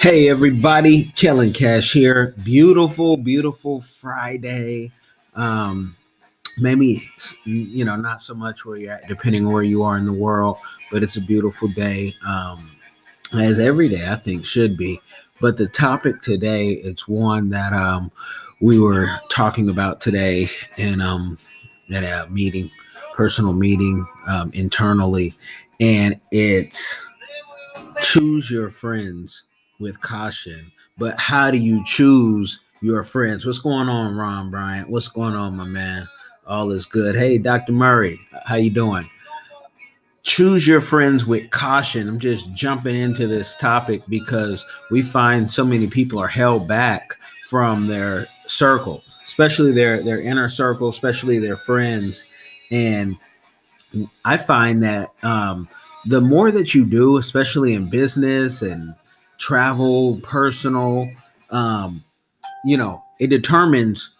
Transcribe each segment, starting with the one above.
Hey everybody, Kellen Cash here. Beautiful, beautiful Friday. Um, maybe you know, not so much where you're at, depending on where you are in the world, but it's a beautiful day. Um, as every day I think should be. But the topic today, it's one that um we were talking about today and um at a meeting, personal meeting um internally, and it's choose your friends with caution. But how do you choose your friends? What's going on, Ron Bryant? What's going on, my man? All is good. Hey, Dr. Murray, how you doing? Choose your friends with caution. I'm just jumping into this topic because we find so many people are held back from their circle, especially their their inner circle, especially their friends. And I find that um, the more that you do, especially in business and travel, personal, um, you know, it determines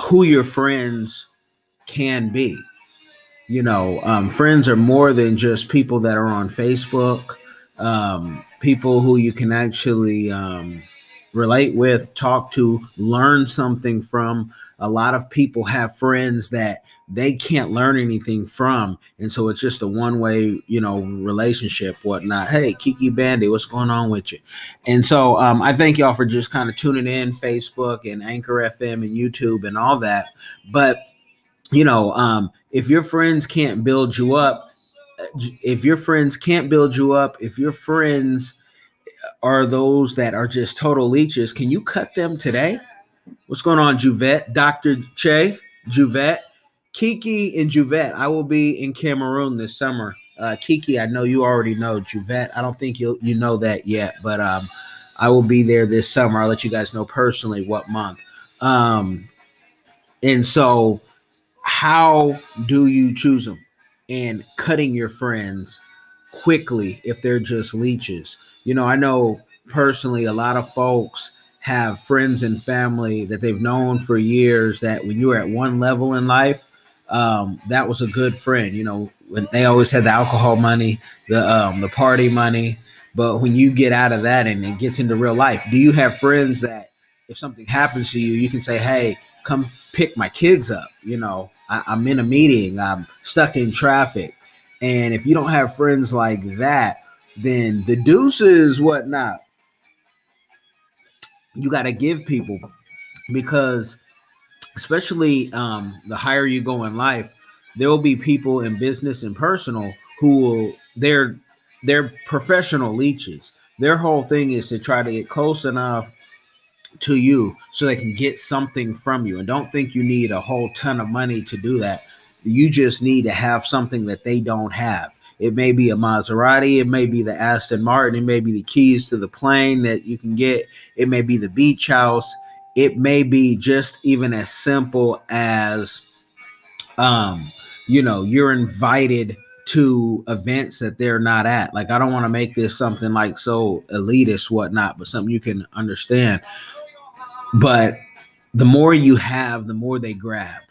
who your friends can be. You know, um, friends are more than just people that are on Facebook, um, people who you can actually um, relate with, talk to, learn something from. A lot of people have friends that they can't learn anything from. And so it's just a one way, you know, relationship, whatnot. Hey, Kiki Bandy, what's going on with you? And so um, I thank y'all for just kind of tuning in, Facebook and Anchor FM and YouTube and all that. But, you know, um, if your friends can't build you up, if your friends can't build you up, if your friends are those that are just total leeches, can you cut them today? What's going on, Juvette? Dr. Che, Juvette, Kiki, and Juvette. I will be in Cameroon this summer. Uh, Kiki, I know you already know. Juvette, I don't think you you know that yet, but um, I will be there this summer. I'll let you guys know personally what month. Um, and so, how do you choose them? And cutting your friends quickly if they're just leeches. You know, I know personally a lot of folks have friends and family that they've known for years that when you were at one level in life, um, that was a good friend. You know, when they always had the alcohol money, the um, the party money. But when you get out of that and it gets into real life, do you have friends that if something happens to you, you can say, "Hey, come pick my kids up." You know, I, I'm in a meeting, I'm stuck in traffic, and if you don't have friends like that, then the deuces, whatnot, you got to give people because especially um, the higher you go in life there will be people in business and personal who will they're they're professional leeches their whole thing is to try to get close enough to you so they can get something from you. And don't think you need a whole ton of money to do that you just need to have something that they don't have it may be a Maserati, it may be the Aston Martin, it may be the keys to the plane that you can get, it may be the beach house, it may be just even as simple as um you know, you're invited to events that they're not at. Like I don't want to make this something like so elitist, whatnot, but something you can understand. But the more you have, the more they grab.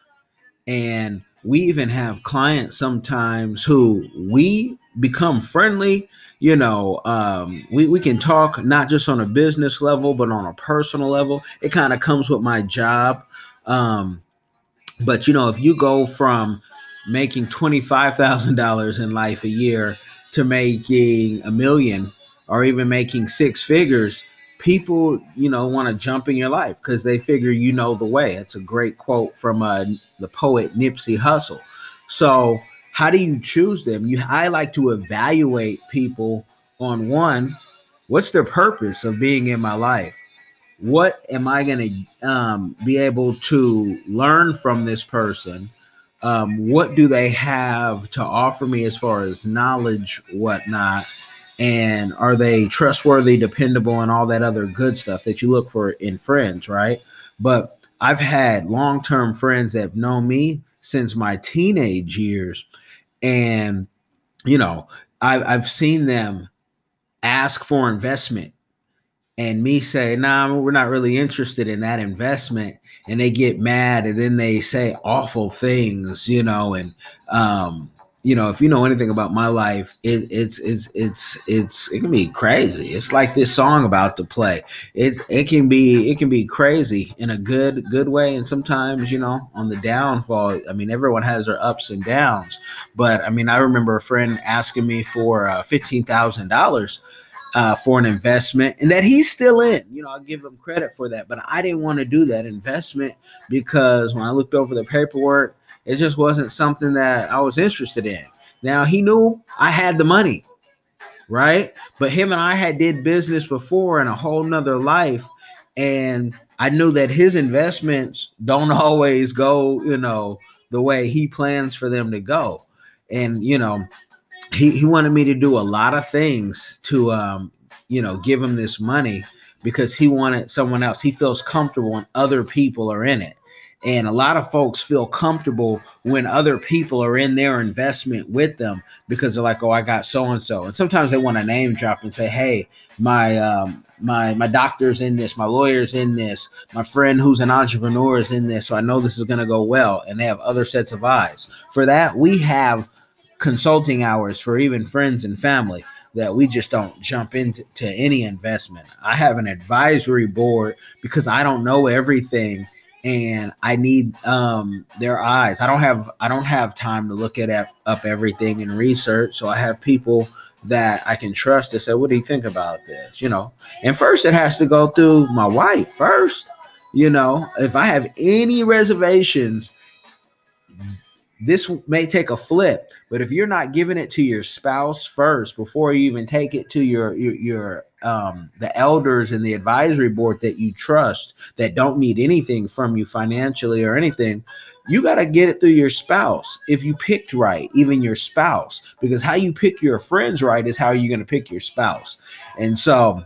And we even have clients sometimes who we become friendly you know um, we, we can talk not just on a business level but on a personal level. It kind of comes with my job. Um, but you know if you go from making $25000 in life a year to making a million or even making six figures people, you know, want to jump in your life because they figure you know the way. It's a great quote from uh, the poet Nipsey Hussle. So, how do you choose them? You, I like to evaluate people on one, what's their purpose of being in my life? What am I going to um, be able to learn from this person? Um, what do they have to offer me as far as knowledge, whatnot? And are they trustworthy, dependable, and all that other good stuff that you look for in friends, right? But I've had long term friends that have known me since my teenage years, and you know, I've, I've seen them ask for investment and me say, nah, we're not really interested in that investment. And they get mad and then they say awful things, you know, and um, you know, if you know anything about my life, it, it's it's it's it's it can be crazy. It's like this song about to play. It's it can be it can be crazy in a good good way, and sometimes you know on the downfall. I mean, everyone has their ups and downs, but I mean, I remember a friend asking me for uh, fifteen thousand dollars. Uh, for an investment and that he's still in. You know, I'll give him credit for that. But I didn't want to do that investment because when I looked over the paperwork, it just wasn't something that I was interested in. Now he knew I had the money, right? But him and I had did business before in a whole nother life. And I knew that his investments don't always go, you know, the way he plans for them to go. And, you know, he, he wanted me to do a lot of things to um, you know, give him this money because he wanted someone else. He feels comfortable when other people are in it. And a lot of folks feel comfortable when other people are in their investment with them because they're like, "Oh, I got so and so." And sometimes they want to name drop and say, "Hey, my um, my my doctor's in this, my lawyer's in this, my friend who's an entrepreneur is in this, so I know this is going to go well." And they have other sets of eyes. For that, we have consulting hours for even friends and family that we just don't jump into any investment. I have an advisory board because I don't know everything and I need um, their eyes. I don't have I don't have time to look at up everything and research. So I have people that I can trust to say, "What do you think about this?" You know. And first, it has to go through my wife first. You know, if I have any reservations, this may take a flip. But if you're not giving it to your spouse first before you even take it to your your, your um, the elders and the advisory board that you trust that don't need anything from you financially or anything, you got to get it through your spouse. If you picked right, even your spouse, because how you pick your friends right is how you're going to pick your spouse. And so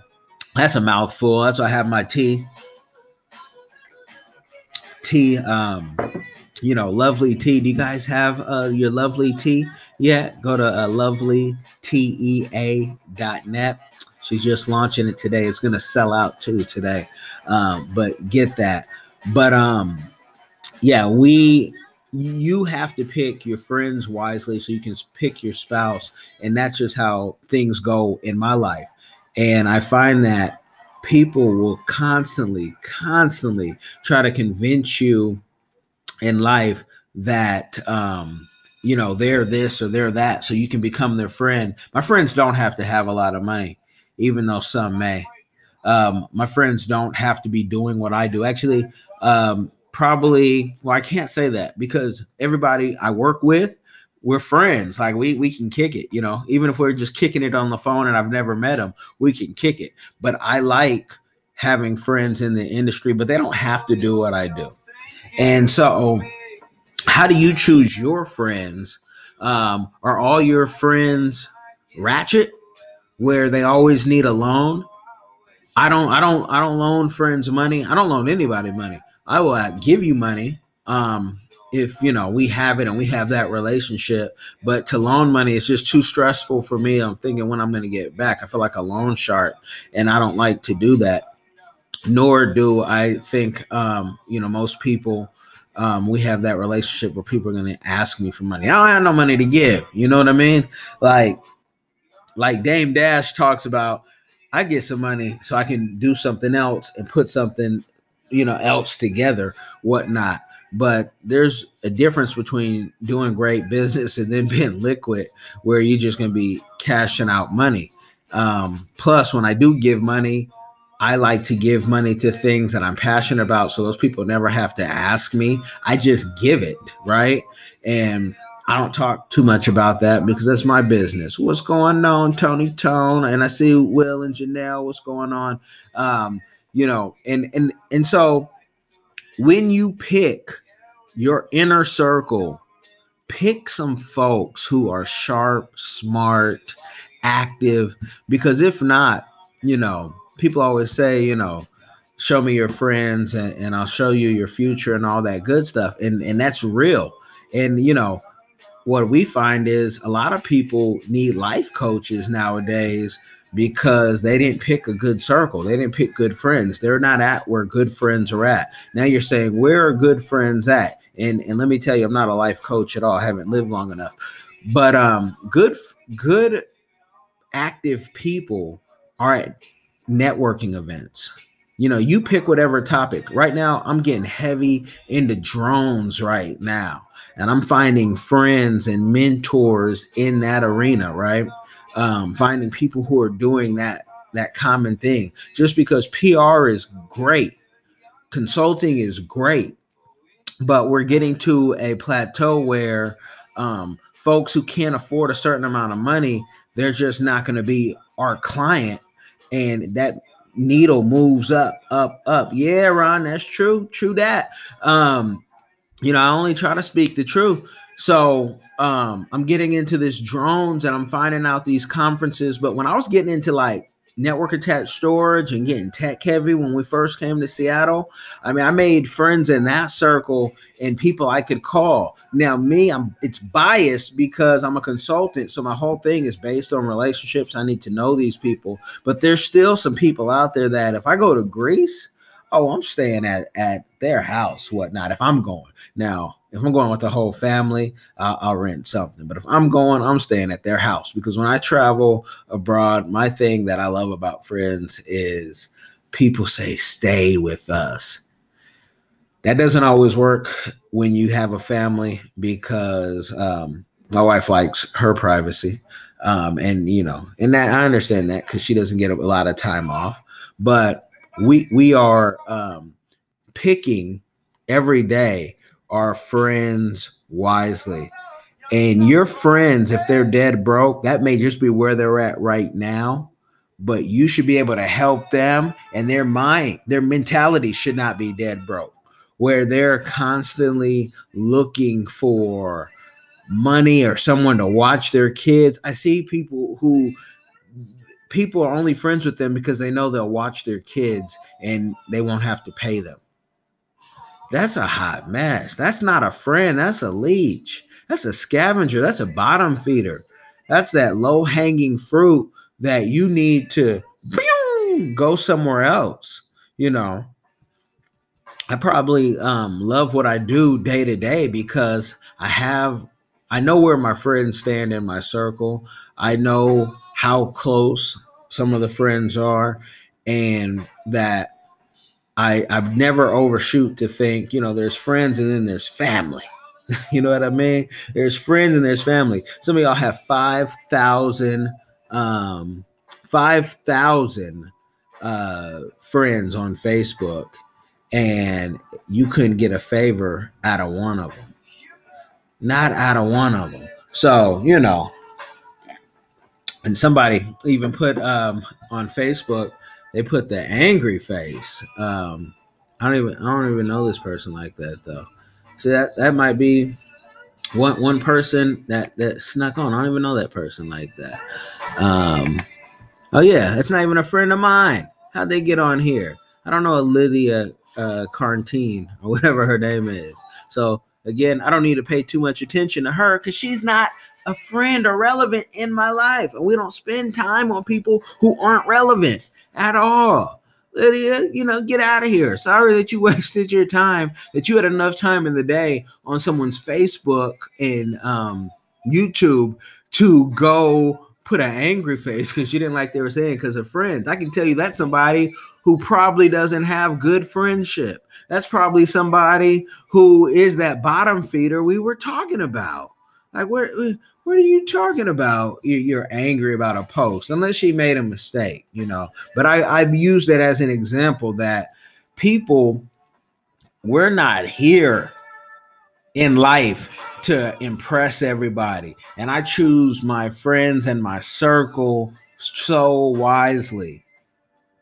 that's a mouthful. That's why I have my tea. Tea, um, you know, lovely tea. Do you guys have uh, your lovely tea? Yeah, go to uh, lovelytea.net. She's just launching it today. It's gonna sell out too today, um, but get that. But um, yeah, we you have to pick your friends wisely so you can pick your spouse, and that's just how things go in my life. And I find that people will constantly, constantly try to convince you in life that um you know they're this or they're that so you can become their friend. My friends don't have to have a lot of money even though some may. Um my friends don't have to be doing what i do. Actually um probably well i can't say that because everybody i work with we're friends. Like we we can kick it you know? Even if we're just kicking it on the phone and i've never met them we can kick it. But i like having friends in the industry but they don't have to do what i do and so, how do you choose your friends? Um, are all your friends ratchet, where they always need a loan? I don't, I don't, I don't loan friends money. I don't loan anybody money. I will uh, give you money um, if you know we have it and we have that relationship. But to loan money is just too stressful for me. I'm thinking when I'm going to get back. I feel like a loan shark, and I don't like to do that nor do I think um, you know most people um, we have that relationship where people are going to ask me for money. I don't have no money to give. You know what I mean? Like, like Dame Dash talks about, I get some money so I can do something else and put something, you know, else together, whatnot. But there's a difference between doing great business and then being liquid, where you're just going to be cashing out money. Um, plus, when I do give money, I like to give money to things that I'm passionate about. So those people never have to ask me. I just give it, right? And I don't talk too much about that because that's my business. What's going on, Tony Tone? And I see Will and Janelle. What's going on? Um, you know, and and and so when you pick your inner circle, pick some folks who are sharp, smart, active, because if not, you know, people always say, you know, show me your friends and, and I'll show you your future and all that good stuff. And and that's real. And you know, what we find is a lot of people need life coaches nowadays because they didn't pick a good circle. They didn't pick good friends. They're not at where good friends are at. Now you're saying, where are good friends at? And and let me tell you, I'm not a life coach at all. I haven't lived long enough. but um, good good active people are at networking events. You know, you pick whatever topic. Right now, I'm getting heavy into drones right now, and I'm finding friends and mentors in that arena. Right, um, finding people who are doing that that common thing. Just because PR is great, consulting is great, but we're getting to a plateau where um, folks who can't afford a certain amount of money, they're just not going to be our client, and that needle moves up, up, up. Yeah, Ron, that's true. True that. Um, you know, I only try to speak the truth. So um, I'm getting into this drones and I'm finding out these conferences. But when I was getting into like network attached storage and getting tech heavy when we first came to Seattle. I mean, I made friends in that circle and people I could call. Now, me, I'm it's biased because I'm a consultant, so my whole thing is based on relationships. I need to know these people, but there's still some people out there that if I go to Greece, oh, I'm staying at at their house, whatnot. If I'm going now, if I'm going with the whole family, uh, I'll rent something. But if I'm going, I'm staying at their house because when I travel abroad, my thing that I love about friends is people say, "Stay with us." That doesn't always work when you have a family because um, my wife likes her privacy. Um, and you know, and that I understand that because she doesn't get a lot of time off. But we we are um, picking every day our friends wisely. And your friends, if they're dead broke, that may just be where they're at right now. But you should be able to help them, and their mind, their mentality should not be dead broke, where they're constantly looking for money or someone to watch their kids. I see people who people are only friends with them because they know they'll watch their kids and they won't have to pay them. That's a hot mess. That's not a friend. That's a leech. That's a scavenger. That's a bottom feeder. That's that low hanging fruit that you need to go somewhere else. You know, I probably um, love what I do day to day because I have, I know where my friends stand in my circle. I know how close some of the friends are and that I I've never overshoot to think, you know, there's friends and then there's family. you know what I mean? There's friends and there's family. Some of y'all have 5,000 um 5,000 uh friends on Facebook and you couldn't get a favor out of one of them. Not out of one of them. So, you know, and somebody even put um, on Facebook, they put the angry face. Um, I don't even I don't even know this person like that though. So that that might be one one person that that snuck on. I don't even know that person like that. Um, oh yeah, that's not even a friend of mine. How'd they get on here? I don't know Lydia uh, or whatever her name is. So again, I don't need to pay too much attention to her because she's not a friend or relevant in my life. And we don't spend time on people who aren't relevant at all. Lydia, you know, get out of here. Sorry that you wasted your time, that you had enough time in the day on someone's Facebook and um, YouTube to go put an angry face because you didn't like they were saying because of friends. I can tell you that's somebody who probably doesn't have good friendship. That's probably somebody who is that bottom feeder we were talking about. Like, what, what are you talking about? You're angry about a post, unless she made a mistake, you know. But I, I've used it as an example that people, we're not here in life to impress everybody. And I choose my friends and my circle so wisely.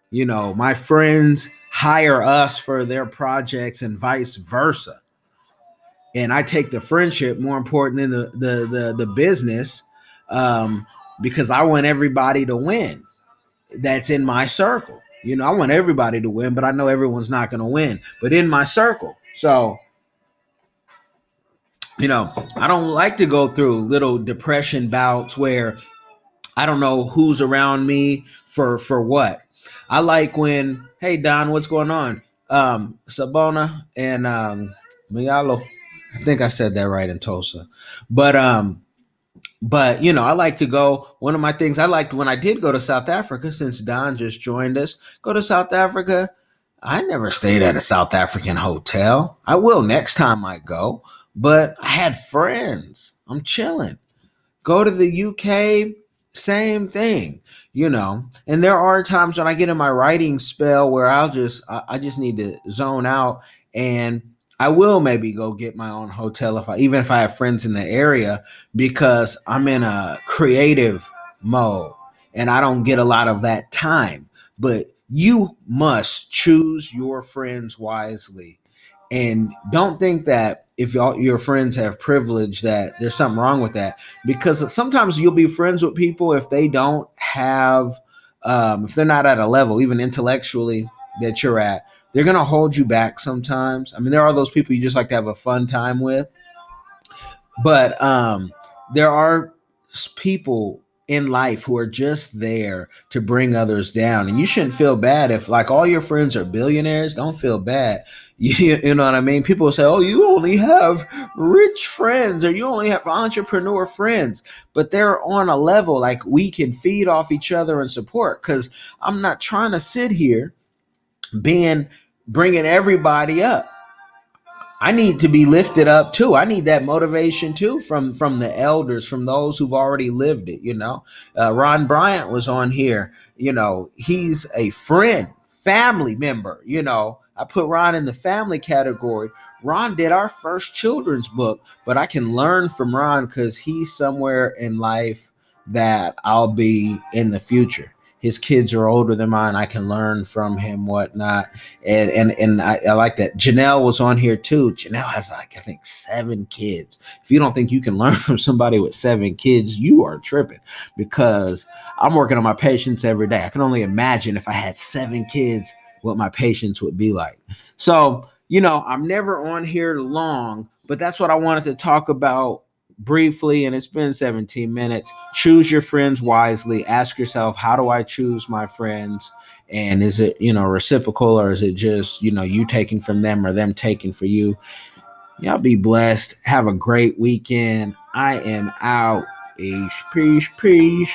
You know, my friends hire us for their projects and vice versa and I take the friendship more important than the the the, the business um, because I want everybody to win. That's in my circle. You know, I want everybody to win, but I know everyone's not going to win. But in my circle, so you know, I don't like to go through little depression bouts where I don't know who's around me for for what. I like when, hey Don, what's going on? Um, Sabona and um, Mialo I think I said that right in Tulsa. But um but you know, I like to go. One of my things I liked when I did go to South Africa, since Don just joined us, go to South Africa. I never stayed at a South African hotel. I will next time I go, but I had friends. I'm chilling. Go to the UK, same thing, you know. And there are times when I get in my writing spell where I'll just I, just need to zone out and I will maybe go get my own hotel if I even if I have friends in the area because I'm in a creative mode and I don't get a lot of that time. But you must choose your friends wisely and don't think that if your friends have privilege that there's something wrong with that because sometimes you'll be friends with people if they don't have um, if they're not at a level even intellectually that you're at they're going to hold you back sometimes i mean there are those people you just like to have a fun time with but um, there are people in life who are just there to bring others down. And you shouldn't feel bad if like all your friends are billionaires, don't feel bad. You, you know what I mean? People say, "Oh, you only have rich friends or you only have entrepreneur friends." But they're on a level like we can feed off each other and support cuz I'm not trying to sit here being bringing everybody up. I need to be lifted up too. I need that motivation too from from the elders, from those who've already lived it. You know, uh, Ron Bryant was on here. You know, he's a friend, family member. You know, I put Ron in the family category. Ron did our first children's book, but I can learn from Ron because he's somewhere in life that I'll be in the future his kids are older than mine. I can learn from him, whatnot. And and and I, I, like that. Janelle was on here too. Janelle has like I think seven kids. If you don't think you can learn from somebody with seven kids, you are tripping because I'm working on my patience every day. I can only imagine if I had seven kids, what my patience would be like. So, you know, I'm never on here long, but that's what I wanted to talk about briefly, and it's been 17 minutes. Choose your friends wisely. Ask yourself, how do I choose my friends? And is it, you know, reciprocal or is it just, you know, you taking from them or them taking for you? Y'all be blessed. Have a great weekend. I am out. Peace, peace, peace.